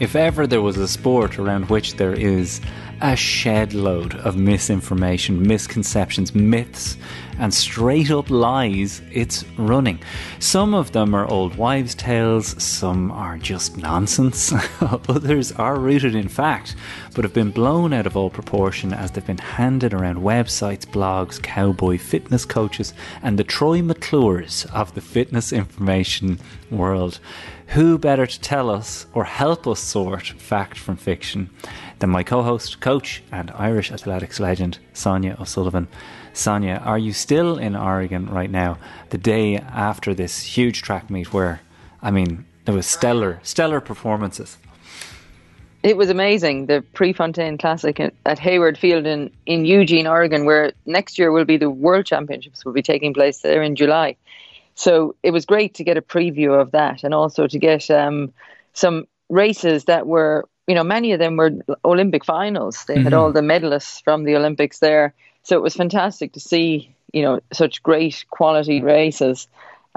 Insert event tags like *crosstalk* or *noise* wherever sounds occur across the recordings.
If ever there was a sport around which there is a shed load of misinformation, misconceptions, myths, and straight up lies, it's running. Some of them are old wives' tales, some are just nonsense, *laughs* others are rooted in fact, but have been blown out of all proportion as they've been handed around websites, blogs, cowboy fitness coaches, and the Troy McClures of the fitness information world. Who better to tell us or help us sort fact from fiction than my co host, coach, and Irish athletics legend, Sonia O'Sullivan? Sonia, are you still in Oregon right now, the day after this huge track meet where, I mean, there was stellar, stellar performances? It was amazing, the Prefontaine Classic at Hayward Field in, in Eugene, Oregon, where next year will be the World Championships will be taking place there in July. So it was great to get a preview of that and also to get um, some races that were, you know, many of them were Olympic finals. They mm-hmm. had all the medalists from the Olympics there. So it was fantastic to see, you know, such great quality races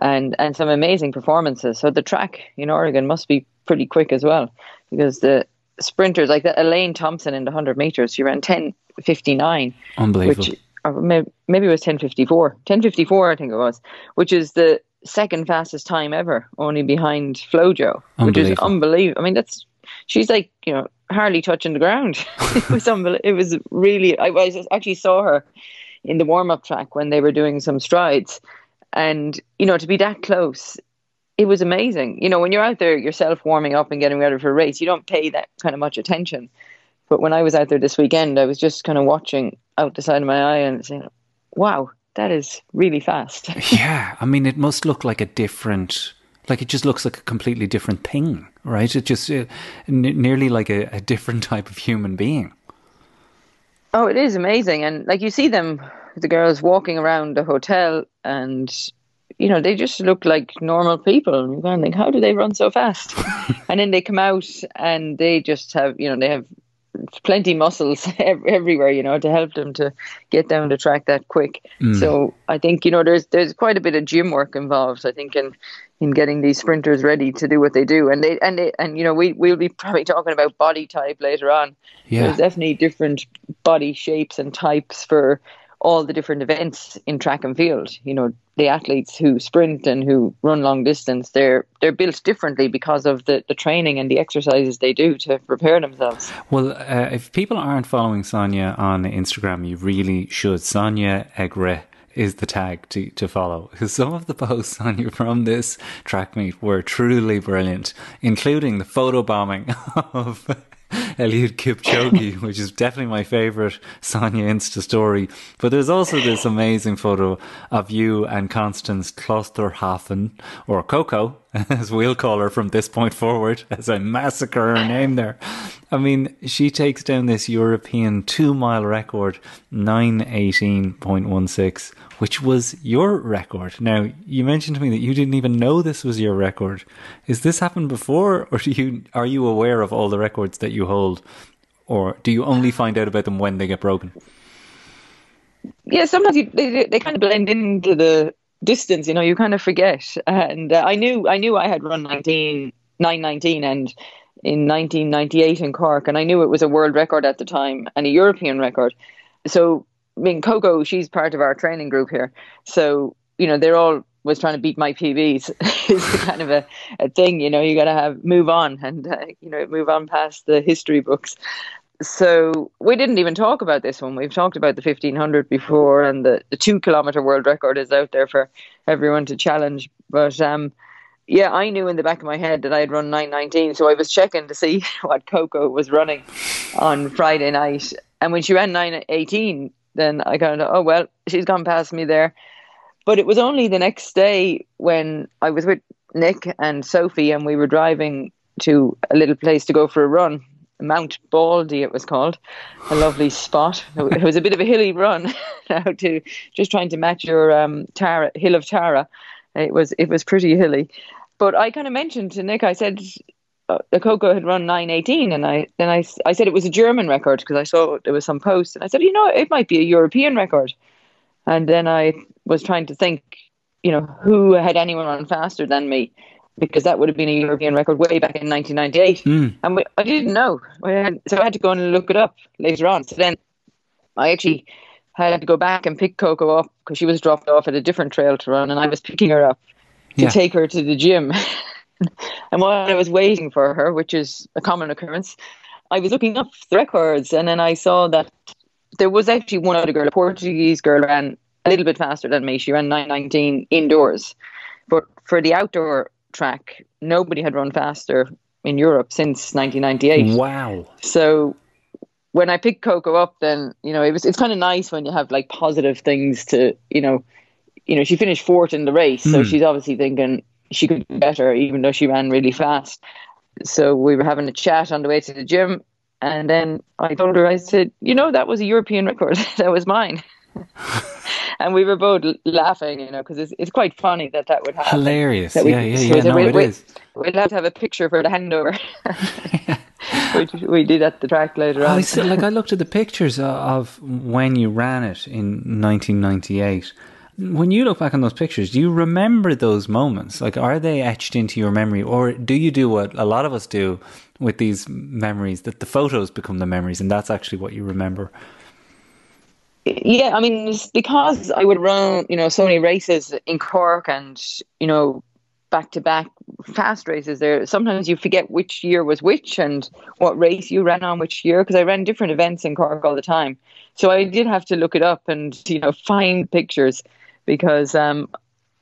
and, and some amazing performances. So the track in Oregon must be pretty quick as well because the sprinters like that Elaine Thompson in the 100 meters, she ran 10.59. Unbelievable. Which, maybe, maybe it was 1054 1054 i think it was which is the second fastest time ever only behind flojo which is unbelievable. i mean that's she's like you know hardly touching the ground. *laughs* It was unbelievable it was really i was actually saw her in the warm-up track when they were doing some strides. And you know to be that close it was amazing. You know when you're out there yourself warming up and getting ready for a race you don't pay that kind of much attention. But when I was out there this weekend, I was just kind of watching out the side of my eye and saying, wow, that is really fast. *laughs* *laughs* yeah. I mean, it must look like a different, like it just looks like a completely different thing, right? It just uh, n- nearly like a, a different *laughs* type of human being. Oh, it is amazing. And like you see them, the girls walking around the hotel and you know, they just look like normal people. And you kind of think, how do they run so fast? and then they come out and they just have, you know, they have plenty muscles *laughs* everywhere, you know, to help them to get down the track that quick. Mm. So I think you know there's there's quite a bit of gym work involved. I think in in getting these sprinters ready to do what they do, and they and they and you know we we'll be probably *laughs* talking about body type later on. Yeah. There's definitely different body shapes and types for all the different events in track and field. You know, the athletes who sprint and who run long distance, they're they're built differently because of the, the training and the exercises they do to prepare themselves. Well, uh, if people aren't following Sonia on Instagram, you really should. Sonia Aigret is the tag to, to follow. Because *laughs* some of the posts on you from this track meet were truly brilliant, including the photo bombing *laughs* of Eliud Kipchoge, *laughs* which is definitely my favorite Sonia Insta story. But there's also this amazing photo of you and Constance Klosterhalfen, or Coco, *laughs* as we'll call her from this point forward, *laughs* as I massacre her name there. I mean, she takes down this European two mile record, 918.16, which was your record. Now, you mentioned to me that you didn't even know this was your record. Is this happened before, or do you are you aware of all the records that you hold, or do you only find out about them when they get broken? Yeah, sometimes you, they they kind of blend into the distance. You know, you kind of forget. And uh, I knew I knew I had run 19, 919 and in 1998 in Cork, and I knew it was a world record at the time and a European record. So I mean, Coco, she's part of our training group here. So, you know, they're all was trying to beat my PBs *laughs* it's kind of a, a thing, you know, you got to have move on and, uh, you know, move on past the history books. So we didn't even talk about this one. We've talked about the 1500 before and the, the two kilometer world record is out there for everyone to challenge. But, um, yeah, I knew in the back of my head that I had run 919, so I was checking to see *laughs* what Coco was running on Friday night. And when she ran 918, then I kind of, oh, well, she's gone past me there. But it was only the next day when I was with Nick and Sophie and we were driving to a little place to go for a run. Mount Baldy, it was called, a lovely spot. It was a bit of a hilly run *laughs* to just trying to match your um, Tara, Hill of Tara. It was it was pretty hilly, but I kind of mentioned to Nick, I said uh, the Coco had run 918, and I then I, I said it was a German record because I saw there was some posts, and I said, you know, it might be a European record. And then I was trying to think, you know, who had anyone run faster than me, because that would have been a European record way back in 1998, Mm. and we, I didn't know, so I had to go and look it up later on. So then I actually had to go back and pick Coco up because she was dropped off at a different trail to run, and I was picking her up to Yeah. take her to the gym. *laughs* and while I was waiting for her, which is a common occurrence, I was looking up the records, and then I saw that there was actually one other girl, a Portuguese girl, ran a little bit faster than me. She ran 9:19 indoors, but for the outdoor track, nobody had run faster in Europe since 1998. Wow. So when I picked Coco up, then you know it was it's kind of nice when you have like positive things to you know, you know she finished fourth in the race, so Hmm. she's obviously thinking she could do better, even though she ran really fast. So we were having a chat on the way to the gym, and then I told her I said, you know, that was a European record, *laughs* that was mine. *laughs* and we were both laughing, you know, because it's, it's quite funny that that would happen. Hilarious. That we- yeah, yeah, yeah. we said, No, "We'll- it we'll- is. We'll have to have a picture for the handover, which *laughs* *laughs* we did at the track later on. I see, like I looked at the pictures uh, of when you ran it in 1998. When you look back on those pictures, do you remember those moments? Like, are they etched into your memory, or do you do what a lot of us do with these memories? That the photos become the memories, and that's actually what you remember. Yeah, I mean, because I would run, you know, so many races in Cork and, you know, back to back fast races there. Sometimes you forget which year was which and what race you ran on which year because I ran different events in Cork all the time. So I did have to look it up and, you know, find pictures because um,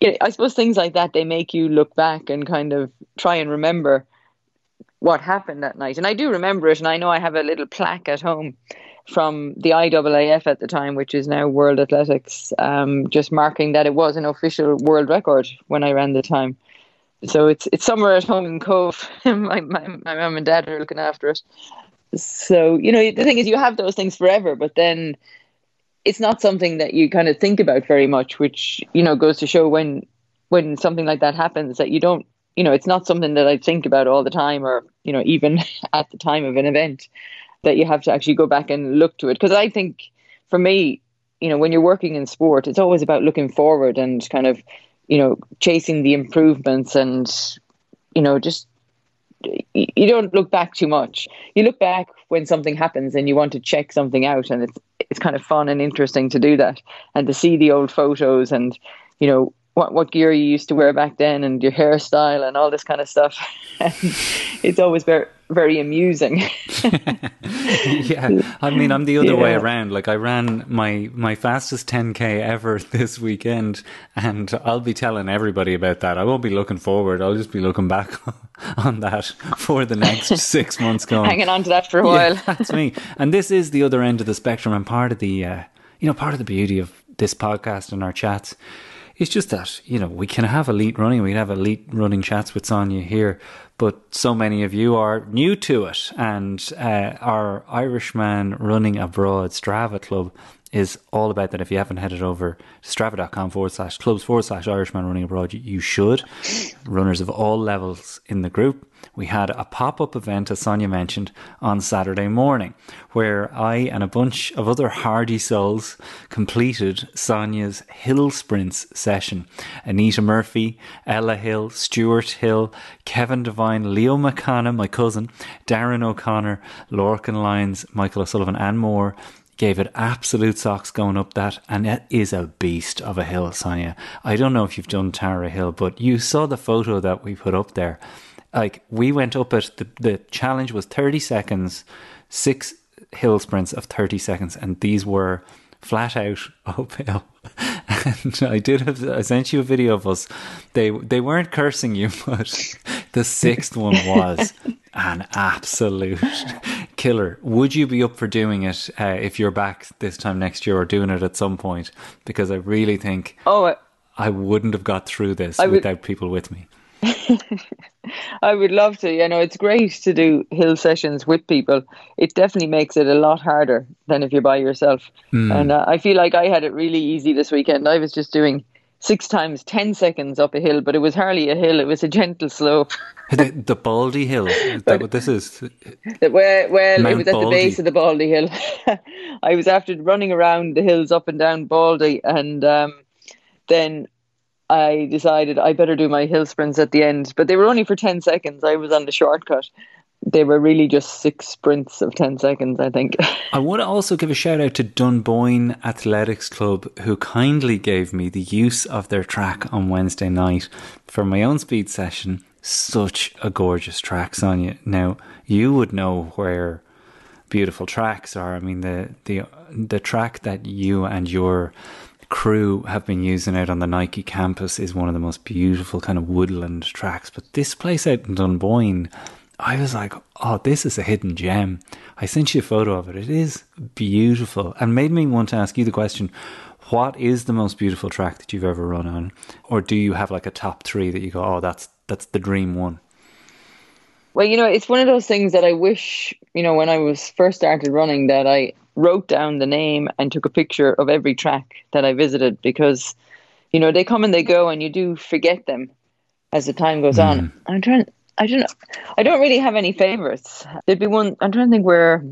yeah, I suppose things like that, they make you look back and kind of try and remember what happened that night. And I do remember it. And I know I have a little plaque at home from the IAAF at the time, which is now World Athletics, um, just marking that it was an official world record when I ran the time. So it's it's somewhere at home Cobh. *laughs* my my my mum and dad are looking after it. So you know the thing is, you have those things forever, but then it's not something that you kind of think about very much, which you know goes to show when when something like that happens that you don't you know it's not something that I think about all the time, or you know even *laughs* at the time of an event that you have to actually go back and look to it because I think for me, you know, when you're working in sport, it's always about looking forward and kind of, you know, chasing the improvements and, you know, just you don't look back too much. You look back when something happens and you want to check something out, and it's it's kind of fun and interesting to do that and to see the old photos and, you know. What, what gear you used to wear back then and your hairstyle and all this kind of stuff. *laughs* it's always very, very amusing. *laughs* *laughs* yeah, I mean, I'm the other way around. Like, I ran my my fastest 10k ever *laughs* this weekend, and I'll be telling everybody about that. I won't be looking forward. I'll just be looking back on that for the next six months. Going, Hanging on to that for a while. yeah, that's me. And this is the other end of the spectrum, and part of the, uh, you know, part of the beauty of this podcast and our chats. It's just that, you know, we can have elite running, we can have elite running chats with Sonia here, but so many of you are new to it. And uh, our Irishman running abroad Strava club is all about that. If you haven't headed over to strava.com forward slash clubs forward slash Irishman running abroad, you- should. Runners of all levels in the group. We had a pop up event, as Sonia mentioned, on Saturday morning, where I and a bunch of other hardy souls completed Sonia's hill sprints session. Anita Murphy, Ella Hill, Stuart Hill, Kevin Devine, Leo McCanna, my cousin, Darren O'Connor, Lorcan Lyons, Michael O'Sullivan, and more gave it absolute socks going up that, and it is a beast of a hill, Sonia. I don't know if you've done Tara Hill, but you saw the photo that we put up there. Like we went up it. The the challenge was thirty seconds, six hill sprints of thirty seconds, and these were flat out *laughs* uphill. And I did have I sent you a video of us. They they weren't cursing you, *laughs* but the sixth one was an absolute *laughs* killer. Would you be up for doing it uh, if you're back this time next year or doing it at some point? Because I really think Oh, I- I wouldn't have got through this I would- without people with me. *laughs* I would love to. You know, it's great to do hill sessions with people. It definitely makes it a lot harder than if you're by yourself. And uh, I feel like I had it really easy this weekend. I was just doing six times ten seconds up a hill, but it was hardly a hill; it was a gentle slope. *laughs* the, the Baldy Hill. Is that what this is? well, well Mount it was at Baldy. the base of the Baldy Hill. *laughs* I was after running around the hills up and down Baldy, and um, then I decided I better do my hill sprints at the end. But they were only for ten seconds. I was on the shortcut. They were really just six sprints of ten seconds, I think. *laughs* I want to also give a shout out to Dunboyne Athletics Club, who kindly gave me the use of their track on Wednesday night for my own speed session. Such a gorgeous track, Sonia. Now, you would know where beautiful tracks are. I mean, the, the, the track that you and your crew have been using out on the Nike campus is one of the most beautiful kind of woodland tracks. But this place out in Dunboyne, I was like, oh, this is a hidden gem. I sent you a photo of it. It is beautiful and made me want to ask you the question what is the most beautiful track that you've ever run on? Or do you have like a top three that you go, oh, that's that's the dream one? Well, you know, it's one of those things that I wish, you know, when I was first started running, that I wrote down the name and took a picture of every track that I visited because, you know, they come and they go and you do forget them as the time goes hmm. on. I'm trying, I don't know, I don't really have any favorites. There'd be one, I'm trying to think where,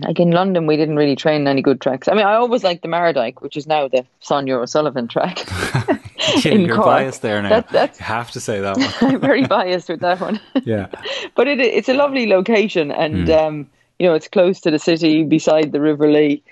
like in London, we didn't really train any good tracks. I mean, I always liked the Mardyke, which is now the Sonia O'Sullivan track. *laughs* Yeah, in you're Cork. biased there now. That- that's- you have to say that *laughs* one. I'm very biased with that one. *laughs* yeah. but it, it's a lovely location, and Hmm. um, you know it's close to the city, beside the River Lee.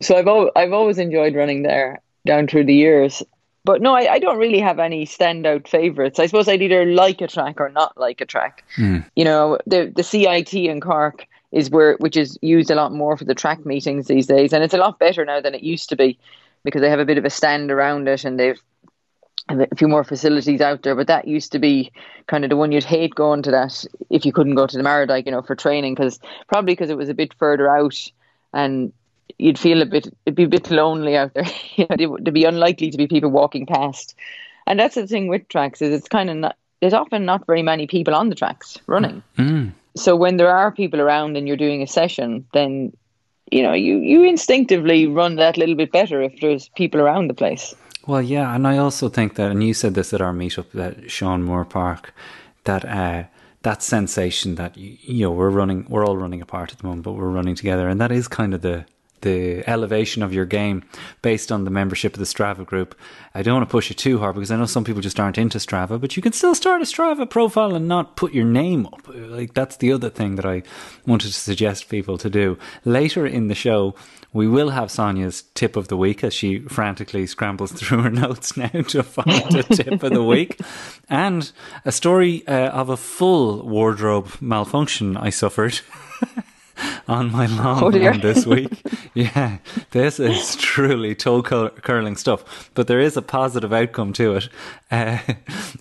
So I've al- I've always enjoyed running there down through the years. But no, I, I don't really have any standout favourites. I suppose I'd either like a track or not like a track. Hmm. You know, the the CIT in Cork is where which is used a lot more for the track meetings these days, and it's a lot better now than it used to be because they have a bit of a stand around it and they've a few more facilities out there, but that used to be kind of the one you'd hate going to that if you couldn't go to the Mardyke, you know, for training, because probably because it was a bit further out and you'd feel a bit, it'd be a bit lonely out there. *laughs* you know, there- there'd be unlikely to be people walking past. And that's the thing with tracks is it's kind of not, there's often not very many people on the tracks running. Mm. So when there are people around and you're doing a session, then, you know, you, you instinctively run that little bit better if there's people around the place. Well, yeah, and I also think that, and you said this at our meetup at Sean Moore Park, that uh, that sensation that you know we're running, we're all running apart at the moment, but we're running together, and that is kind of the the elevation of your game based on the membership of the Strava group. I don't want to push it too hard because I know some people just aren't into Strava, but you can still start a Strava profile and not put your name up. Like that's the other thing that I wanted to suggest people to do. Later in the show, we will have Sonia's tip of the week as she frantically scrambles *laughs* through her notes now to find a tip of the week, and a story uh, of a full wardrobe malfunction I suffered. *laughs* on my *laughs* run *laughs* this *laughs* week. yeah, this is truly toe cur- curling stuff, but there is a positive outcome to it. Uh,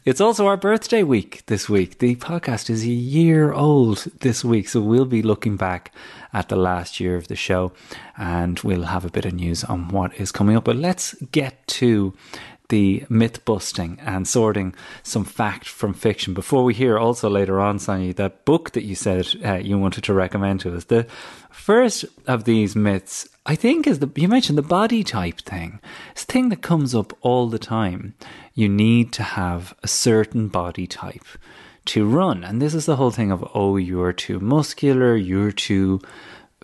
it's also our birthday week this week. The podcast is a year old this week, so we'll be looking back at the last year of the show and we'll have a bit of news on what is coming up. But let's get to the myth busting and sorting some fact from fiction. Before we hear also later on, Sonia, that book that you said uh, you wanted to recommend to us. The first of these myths, I think, is the you mentioned the body type thing. It's a thing that comes up all the time. You need to have a certain body type to run, and this is the whole thing of oh, you're too muscular, you're too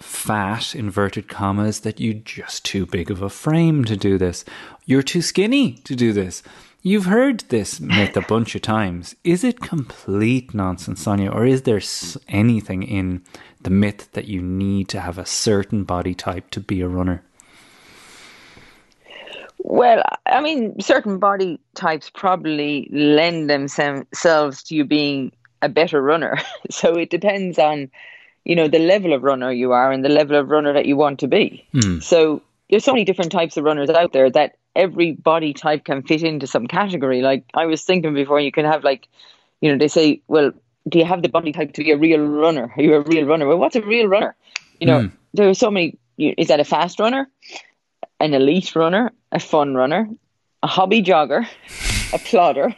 fat inverted commas that you're just too big of a frame to do this. You're too skinny to do this. You've heard this myth a bunch of times. Is it complete nonsense, Sonia, or is there anything in the myth that you need to have a certain body type to be a runner? Well, I mean, certain body types probably lend themselves to you being a better runner. *laughs* so it depends on, you know, the level of runner you are and the level of runner that you want to be. Hmm. So there's so many different types of runners out there that every body type can fit into some category. Like I was thinking before, you can have like, you know, they say, well, do you have the body type to be a real runner? Are you a real runner? Well, what's a real runner? You know, hmm. there are so many. Is that a fast runner? an elite runner, a fun runner, a hobby jogger, a plodder,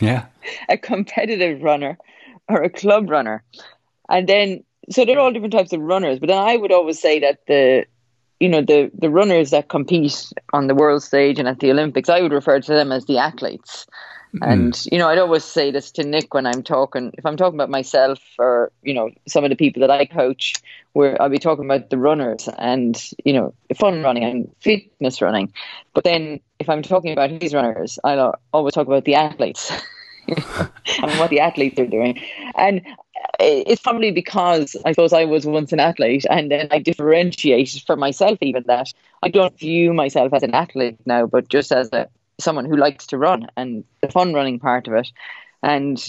Yeah. *laughs* a competitive runner, or a club runner. And then, so they're all different types of runners. But then I would always say that the you know the the runners that compete on the world stage and at the Olympics, I would refer to them as the athletes. Mm-hmm. And you know, I'd always say this to Nick when I'm talking. If I'm talking about myself or you know some of the people that I coach, where I'll be talking about the runners and you know fun running and fitness running. But then if I'm talking about these runners, I'll always talk about the athletes. *laughs* and what the athletes are doing. And it's probably because I suppose I was once an athlete and then I differentiate for myself even that I don't view myself as an athlete now, but just as a someone who likes to run and the fun running part of it. And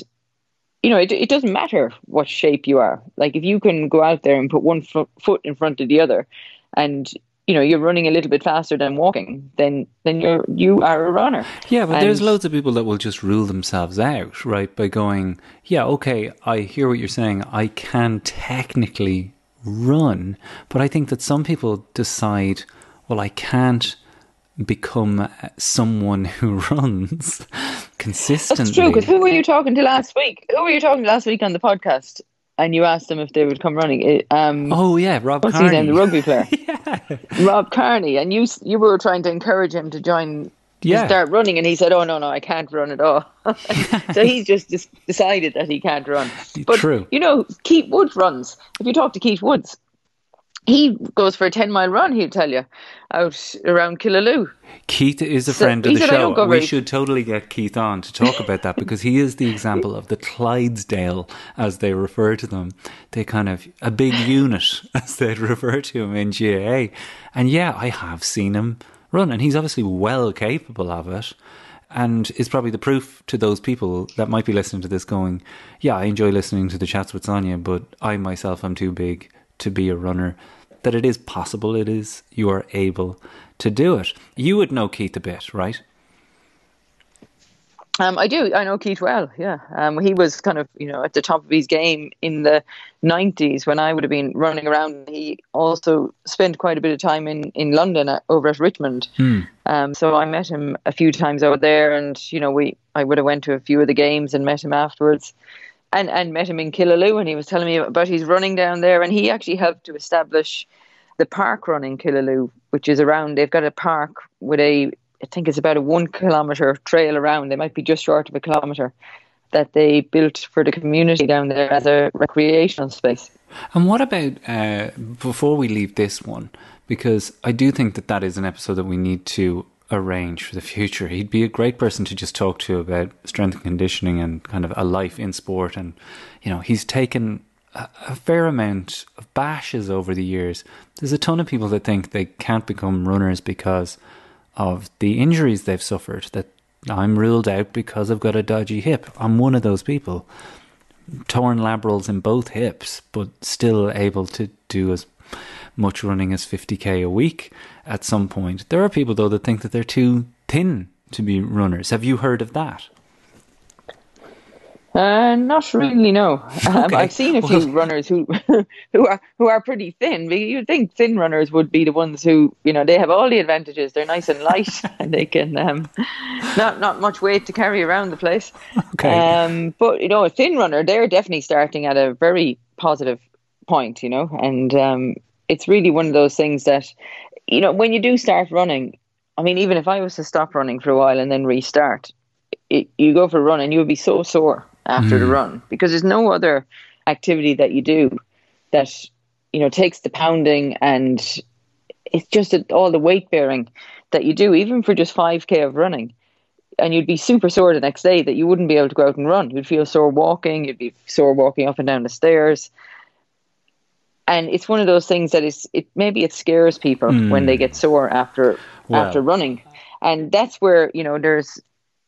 you know, it, it doesn't matter what shape you are. Like if you can go out there and put one fo- foot in front of the other, and you know you're running a little bit faster than walking, then then you're you are a runner. Yeah, but And- there's loads of people that will just rule themselves out, right? By going, yeah, okay, I hear what you're saying. I can technically run, but I think that some people decide, well, I can't become uh, someone *laughs* who runs consistently. That's true. Because who were you talking to last week? Who were you talking to last week on the podcast? And you asked them if they would come running. It- Um, Oh yeah, Rob what's Kearney. his name? The rugby player, *laughs* yeah. Rob Kearney. And you you were trying to encourage him to join. to Yeah. start running, and he said, "Oh no, no, I can't run at all." *laughs* so he's just, just decided that he can't run. *laughs* But True. you know, Keith Woods runs. If you talk to Keith Woods, he goes for a ten mile run. He'll tell you out around Killaloe. Keith is a So friend of the show. We should totally get Keith on to talk about that because he is the example of the Clydesdale, as they refer to them. They kind of a big unit, *laughs* as they'd refer to him in GAA. And yeah, I have seen him run, and he's obviously well capable of it. And is probably the proof to those people that might be listening to this going, yeah, I enjoy listening to the chats with Sonia, but I myself am too big to be a runner. That it is possible, it is, you are able to do it. You would know Keith a bit, right? Um, I do. I know Keith well. Yeah. Um, he was kind of, you know, at the top of his game in the 90s when I would have been running around. He also spent quite a bit of time in, in London uh, over at Richmond. Um, so I met him a few times over there and, you know, we I would have went to a few of the games and met him afterwards. And, and met him in Killaloe and he was telling me about his running down there and he actually helped to establish the park run in Killaloe, which is around they've got a park with a I think it's about a one kilometre trail around. They might be just short of a kilometre that they built for the community down there as a recreational space. And what about uh, before we leave this one? Because I do think that that is an episode that we need to arrange for the future. He'd be a great person to just talk to about strength and conditioning and kind of a life in sport. And you know, he's taken a, a fair amount of bashes over the years. There's a ton of people that think they can't become runners because of the injuries they've suffered. That I'm ruled out because I've got a dodgy hip. I'm one of those people torn labrals in both hips, but still able to do as much running as 50k a week at some point. There are people, though, that think that they're too thin to be runners. Have you heard of that? Uh, not really, no. Um, Okay. I've seen a few Well- *laughs* runners who *laughs* who are who are pretty thin. You'd think thin runners would be the ones who, you know, they have all the advantages. They're nice and light, and *laughs* they can um, not not much weight to carry around the place. Okay. Um, but you know, a thin runner, they're definitely starting at a very positive point. You know, and um, it's really one of those things that, you know, when you do start running, I mean, even if I was to stop running for a while and then restart, it, you go for a run and you would be so sore after the hmm. run because there's no other activity that you do that you know takes the pounding and it's just that all the weight bearing that you do even for just 5k of running and you'd be super sore the next day that you wouldn't be able to go out and run. You'd feel sore walking you'd be sore walking up and down the stairs and it's one of those things that is it maybe it scares people hmm. when they get sore after after running. And that's where you know there's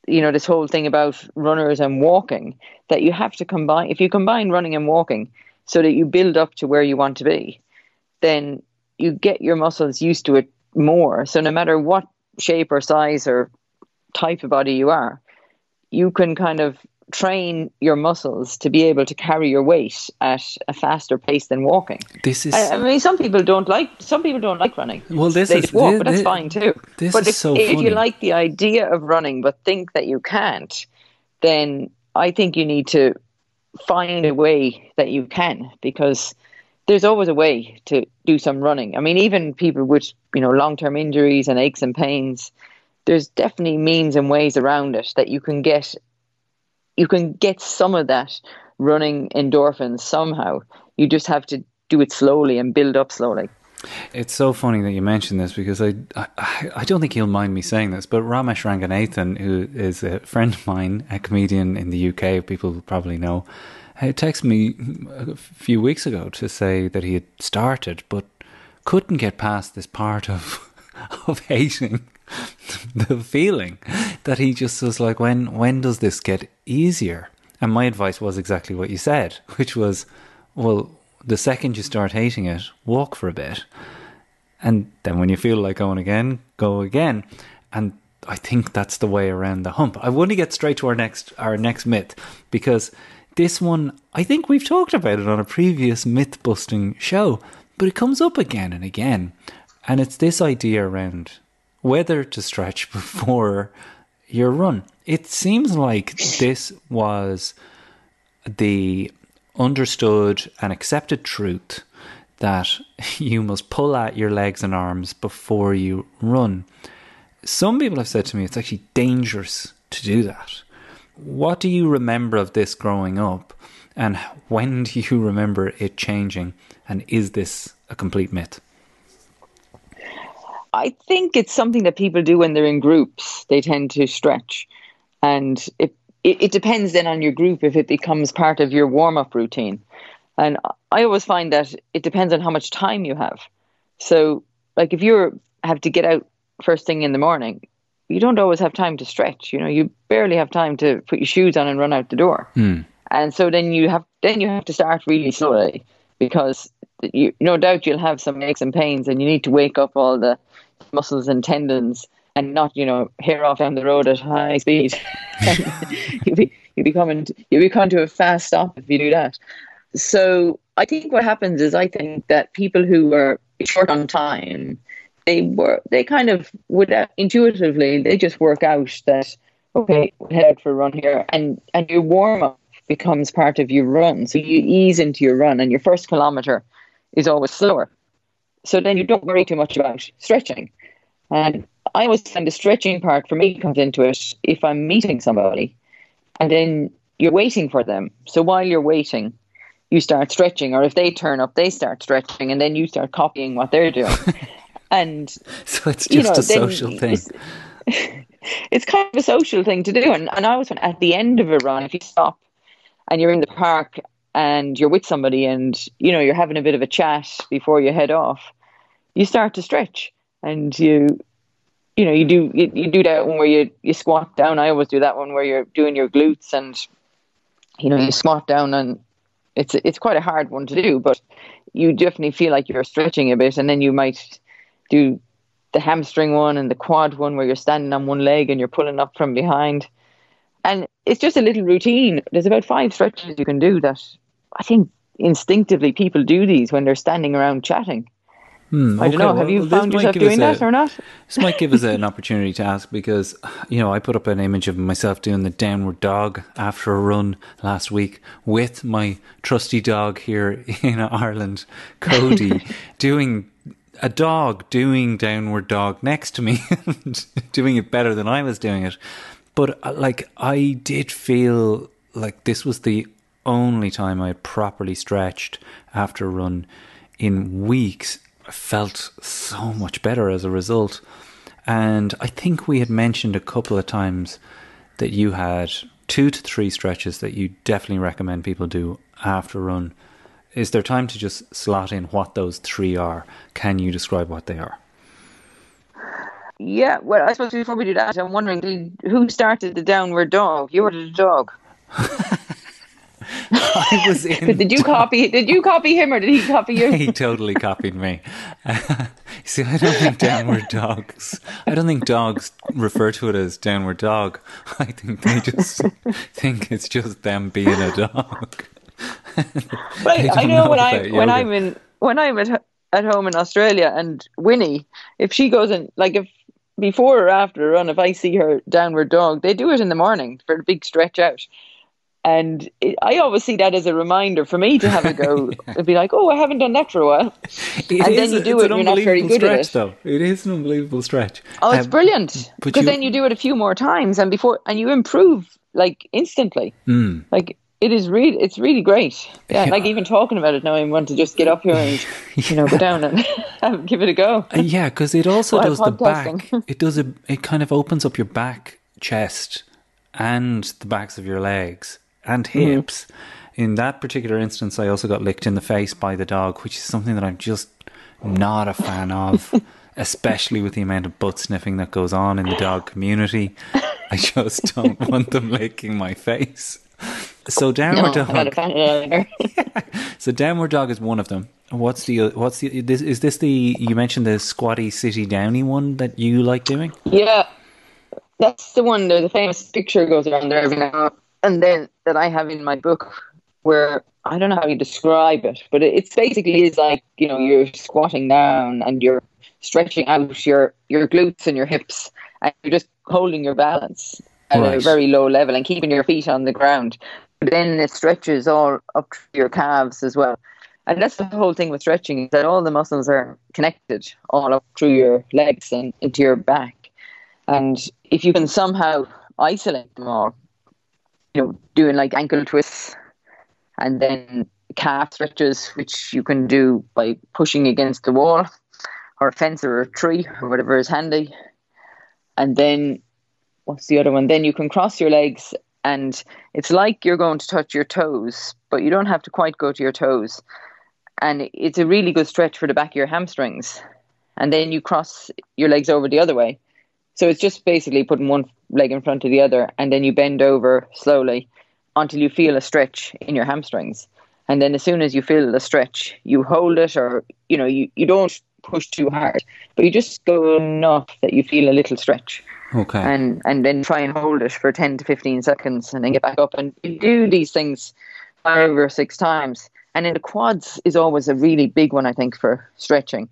you know this whole thing about runners and walking that you have to combine if you combine running and walking so that you build up to where you want to be then you get your muscles used to it more. So no matter what shape or size or type of body you are you can kind of train your muscles to be able to carry your weight at a faster pace than walking This is I, I mean, some people don't like some people don't like running. Well, this they is- walk, thi- but that's fine too. this but is if, so if you like the idea of running but think that you can't, then I think you need to find a way that you can because there's always a way to do some running. I mean, even people with you know long term injuries and aches and pains, there's definitely means and ways around it that you can get you can get some of that running endorphins somehow. You just have to do it slowly and build up slowly. It's so funny that you mentioned this because I, I, I don't think he'll mind me saying this, but Romesh Ranganathan, who is a friend of mine, a comedian in the UK, people probably know, he texted me a few weeks ago to say that he had started, but couldn't get past this part of *laughs* of hating *laughs* the feeling that he just was like, when when does this get easier? And my advice was exactly what you said, *laughs* which was, well, the second you start hating it, walk for a bit. And then when you feel like going again, go again. And I think that's the way around the hump. I want to get straight to our next our next myth because this one, I think we've talked about it on a previous myth busting show, but it comes up again and again. And it's this idea around whether to stretch *laughs* before your run. It seems like this was the understood and accepted truth that *laughs* you must pull out your legs and arms before you run. Some people have said to me it's actually dangerous to do that. What do you remember of this growing up? And *laughs* when do you remember it changing? And is this a complete myth? I think it's something that people do when they're in groups. They tend to stretch. And it, it, it depends then on your group if it becomes part of your warm up routine. And I always find that it depends on how much time you have. So, like if you have to get out first thing in the morning, you don't always have time to stretch. You know, you barely have time to put your shoes on and run out the door. Mm. And so then you have then you have to start really slowly because you no doubt you'll have some aches and pains, and you need to wake up all the muscles and tendons and not you know hair off down the road at high speed. *laughs* *laughs* you'll be you'll be coming to, you'll be coming to a fast stop if you do that. So I think what happens is I think that people who are short on time they were they kind of would intuitively they just work out that okay head out for a run here and and your warm up becomes part of your run so you ease into your run and your first kilometer is always slower. So then you don't worry too much about stretching. And I always find the stretching part for me comes into it if I'm meeting somebody and then you're waiting for them. So while you're waiting you start stretching or if they turn up they start stretching and then you start copying what they're doing. *laughs* And *laughs* so it's just you know, a social thing. It's, *laughs* it's, kind of a social thing to do, and and I always at the end of a run, if you stop and you're in the park and you're with somebody, and you know you're having a bit of a chat before you head off, you start to stretch, and you you know you do you, you do that one where you you squat down. I always do that one where you're doing your glutes and you know you squat down and it's it's quite a hard one to do, but you definitely feel like you're stretching a bit, and then you might do the hamstring one and the quad one where you're standing on one leg and you're pulling up from behind. And it's just a little routine. There's about five stretches you can do that I think instinctively people do these when they're standing around chatting. Hmm, I don't okay, know. Have well, you found yourself doing that or not? This might give us an opportunity to ask because, you know, I put up an image of myself doing the downward dog after a run last week with my trusty dog here in Ireland, Cody, *laughs* doing a dog doing downward dog next to me, *laughs* and doing it better than I was doing it. But, uh, like, I did feel like this was the only time I had properly stretched after a run in weeks. I felt so much better as a result. And I think we had mentioned a couple of times that you had two to three stretches that you definitely recommend people do after a run. Is there time to just slot in what those three are? Can you describe what they are? Yeah, well, I suppose before we do that, I'm wondering did, who started the downward dog? You or the dog? *laughs* I was *laughs* in. Did you copy? Did you copy him or did he copy you? he totally copied me. *laughs* see, I don't think downward dogs. I don't think dogs refer to it as downward dog. I think they just think it's just them being a dog. Well, I know know when I about when yoga. I'm in when I'm at at home in Australia and Winnie, if she goes in like if before or after a run, if I see her downward dog, they do it in the morning for a big stretch out. And it, I always see that as a reminder for me to have a go. *laughs* and be like, oh, I haven't done that for a while. It And then you do it and you're not very good at it. Though it is an unbelievable stretch. Oh, it's Um, brilliant because you- then you do it a few more times and before and you improve like instantly. Hmm. Like it is really, it's really great. Yeah, Yeah. like even talking about it now, I want to just get up here and *laughs* you know go down and *laughs* *laughs* give it a go. Uh, yeah, because it also does the back. It does a. It kind of opens up your back, chest, and the backs of your legs and Mm-hmm. hips. In that particular instance, I also got licked in the face by the dog, which is something that I'm just not a fan of, *laughs* especially with the amount of butt sniffing that goes on in the dog community. I just don't *laughs* want them licking my face. So downward No, I'm not a dog. fan of that either. So downward dog is one of them. What's the what's the this, is this the you mentioned the squatty city downy one that you like doing? Yeah, that's the one. The, the famous picture goes around there every now and then that I have in my book, where I don't know how you describe it, but it, it's basically is like you know you're squatting down and you're stretching out your your glutes and your hips, and you're just holding your balance at a very low level and keeping your feet on the ground. But then it stretches all up to your calves as well. And that's the whole thing with stretching is that all the muscles are connected all up through your legs and into your back. And if you can somehow isolate them all, you know, doing like ankle twists and then calf stretches, which you can do by pushing against the wall or a fence or a tree or whatever is handy. And then what's the other one? Then you can cross your legs and it's like you're going to touch your toes, but you don't have to quite go to your toes. And it's a really good stretch for the back of your hamstrings. And then you cross your legs over the other way. So it's just basically putting one leg in front of the other, and then you bend over slowly until you feel a stretch in your hamstrings. And then as soon as you feel the stretch, you hold it, or you know, you, you don't push too hard, but you just go enough that you feel a little stretch, Okay. and and then try and hold it for ten to fifteen seconds, and then get back up. And you do these things five or six times. And then the quads is always a really big one, I think, for stretching.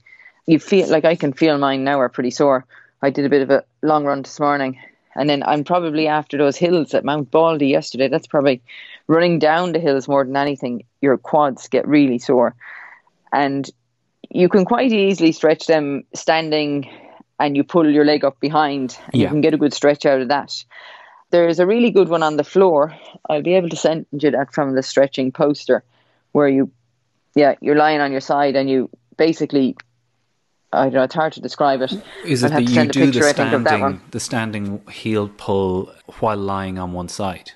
You feel like I can feel mine now are pretty sore. I did a bit of a long run this morning, and then I'm probably after those hills at Mount Baldy yesterday. That's probably running down the hills more than anything. Your quads get really sore, and you can quite easily stretch them standing, and you pull your leg up behind, and Yeah. you can get a good stretch out of that. There's a really good one on the floor. I'll be able to send you that from the stretching poster, where you, yeah, you're lying on your side and you basically, I don't know, it's hard to describe it. Is it that you do picture, I think, of that standing the standing heel pull while lying on one side?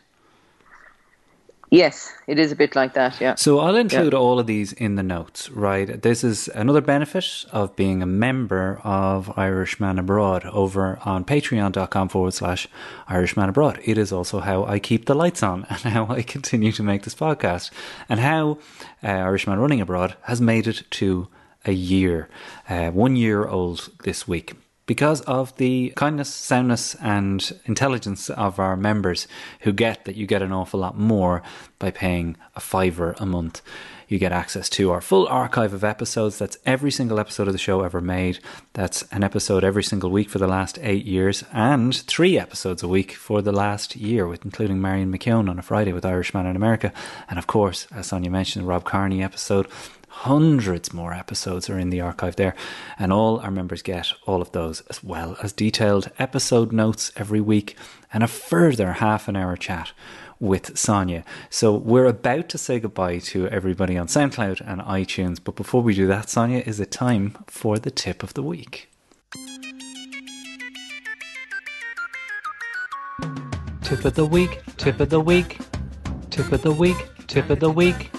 Yes, it is a bit like that. Yeah. So I'll include all of these in the notes, right? This is another benefit of being a member of Irishman Abroad over on patreon.com forward slash Irishman Abroad. It is also how I keep the lights on *laughs* and how I continue to make this podcast and how uh, Irishman Running Abroad has made it to a year, uh, one year old this week because of the kindness, soundness, and intelligence of our members who get that you get an awful lot more by paying a fiver a month. You get access to our full archive of episodes. That's every single episode of the show ever made. That's an episode every single week for the last eight years, and three episodes a week for the last year, with including Marion McKeown on a Friday with Irishman in America, and of course, as Sonia mentioned, the Rob Kearney episode hundreds more episodes are in the archive there, and all our members get all of those, as well as detailed episode notes every week and a further half an hour chat with Sonia. So we're about to say goodbye to everybody on SoundCloud and iTunes, but before we do that, Sonia, is it time for the tip of the week? Tip of the week, tip of the week, tip of the week, tip of the week,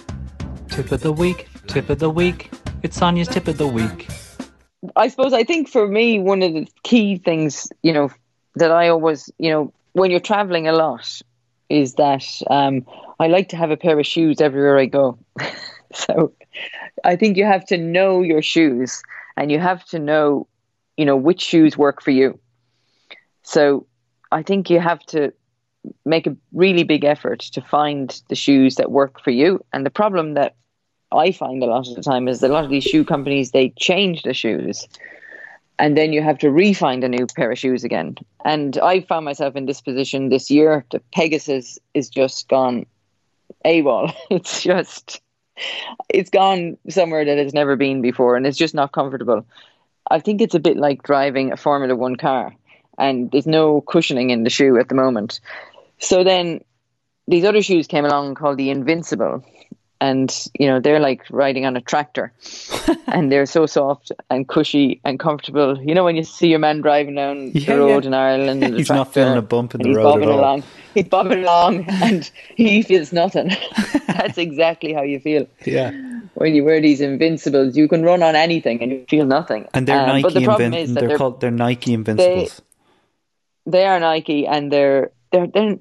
tip of the week, tip of the week. It's Sonia's tip of the week. I suppose I think for me one of the key things, you know, that I always, you know, when you're traveling a lot, is that um, I like to have a pair of shoes everywhere I go. *laughs* so I think you have to know your shoes, and you have to know, you know, which shoes work for you. So I think you have to make a really big effort to find the shoes that work for you. And the problem that I find a lot of the time is that a lot of these shoe companies they change the shoes, and then you have to re-find a new pair of shoes again. And I found myself in this position this year. The Pegasus is just gone AWOL. *laughs* It's just, it's gone somewhere that it's never been before, and it's just not comfortable. I think it's a bit like driving a Formula One car, and there's no cushioning in the shoe at the moment. So then these other shoes came along called the Invincible, and you know they're like riding on a tractor, *laughs* and they're so soft and cushy and comfortable. You know when you see your man driving down Yeah, the road yeah. in Ireland, *laughs* He's not feeling a bump in the he's road at bobbing all. along. He's bobbing along, *laughs* and he feels nothing. That's exactly how you feel Yeah. when you wear these Invincibles. You can run on anything and you feel nothing. And they're Um, Nike but the problem Invin- is that they're, they're called they're Nike Invincibles. they are Nike and they're they're they're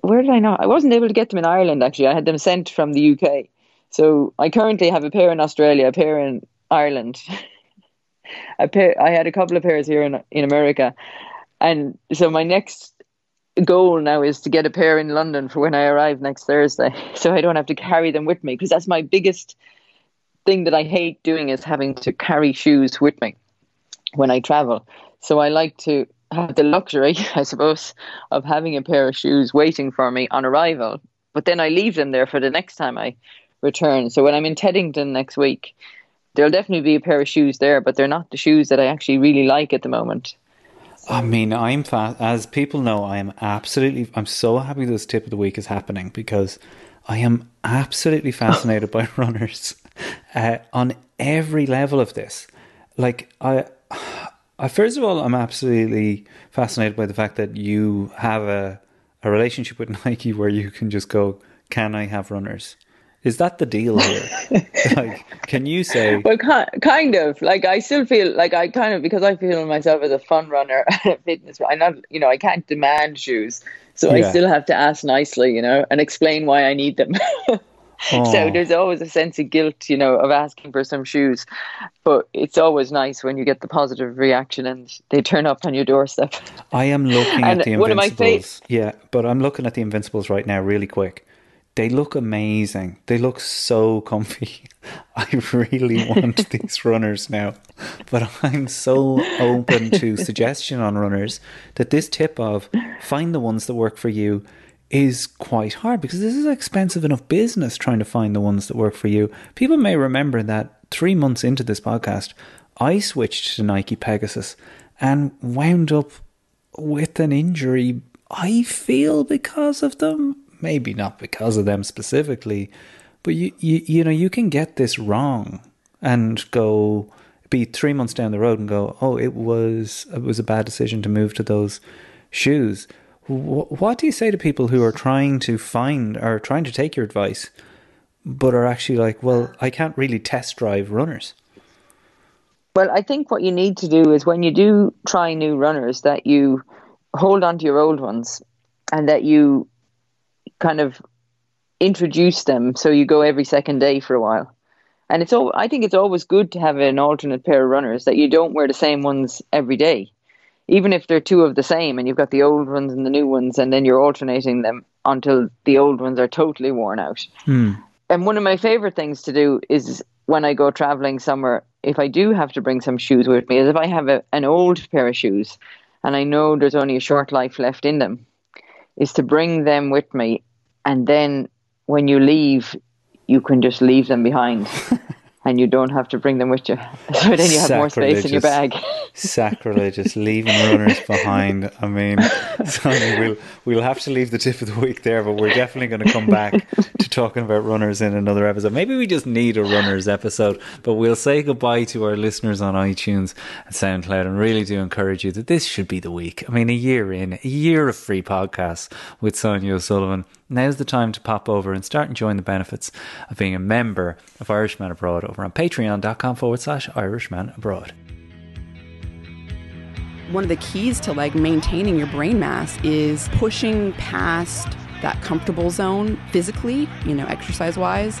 where did I know? I wasn't able to get them in Ireland actually. I had them sent from the UK. So I currently have a pair in Australia, a pair in Ireland. *laughs* a pair I had a couple of pairs here in in America. And so my next goal now is to get a pair in London for when I arrive next Thursday. *laughs* So I don't have to carry them with me because that's my biggest thing that I hate doing is having to carry shoes with me when I travel. So I like to have the luxury, *laughs* I suppose, of having a pair of shoes waiting for me on arrival. But then I leave them there for the next time I return. So when I'm in Teddington next week, there'll definitely be a pair of shoes there, but they're not the shoes that I actually really like at the moment. I mean, I'm fa- as people know, I am absolutely. I'm so happy this tip of the week is happening because I am absolutely *laughs* fascinated by runners uh, on every level of this. Like I Uh, first of all, I'm absolutely fascinated by the fact that you have a a relationship with *laughs* Nike where you can just go, "Can I have runners?" Is that the deal here? *laughs* like, can you say? Well, kind of. Like I still feel like I kind of because I feel myself as a fun runner *laughs* and a fitness. I'm not, you know, I can't demand shoes, so I still have to ask nicely, you know, and explain why I need them. Oh. So there's always a sense of guilt, you know, of asking for some shoes, but it's always nice when you get the positive reaction and they turn up on your doorstep. I am looking at the one of my Invincibles. yeah, but I'm looking at the Invincibles right now, really quick. They look amazing. They look so comfy. *laughs* I really want *laughs* these runners now. But I'm so open to *laughs* suggestion on runners that this tip of find the ones that work for you is quite hard because this is expensive enough business trying to find the ones that work for you. People may remember that three months into this podcast, I switched to Nike Pegasus and wound up with an injury. I feel because of them, maybe not because of them specifically, but you you, you know you can get this wrong and go be three months down the road and go, oh, it was it was a bad decision to move to those shoes. Wh- What do you say to people who are trying to find or trying to take your advice, but are actually like, well, I can't really test drive runners? Well, I think what you need to do is when you do try new runners, that you hold on to your old ones and that you kind of introduce them so you go every second day for a while. And it's all, I think it's always good to have an alternate pair of runners that you don't wear the same ones every day. Even if they're two of the same and you've got the old ones and the new ones and then you're alternating them until the old ones are totally worn out. Hmm. And one of my favorite things to do is when I go traveling somewhere, if I do have to bring some shoes with me, is if I have a, an old pair of shoes and I know there's only a short life left in them, is to bring them with me. And then when you leave, you can just leave them behind *laughs* and you don't have to bring them with you. *laughs* So then you have more space in your bag. *laughs* Sacrilegious, leaving runners behind. I mean, *laughs* Sonia, we'll we'll have to leave the tip of the week there, but we're definitely going to come back to talking about runners in another episode. Maybe we just need a runners episode, but we'll say goodbye to our listeners on iTunes and SoundCloud, and really do encourage you that this should be the week. I mean, a year in, a year of free podcasts with Sonia O'Sullivan. Now's the time to pop over and start enjoying the benefits of being a member of Irishman Abroad over on patreon.com forward slash Irishman Abroad. one of the keys to like maintaining your brain mass is pushing past that comfortable zone physically, you know, exercise wise.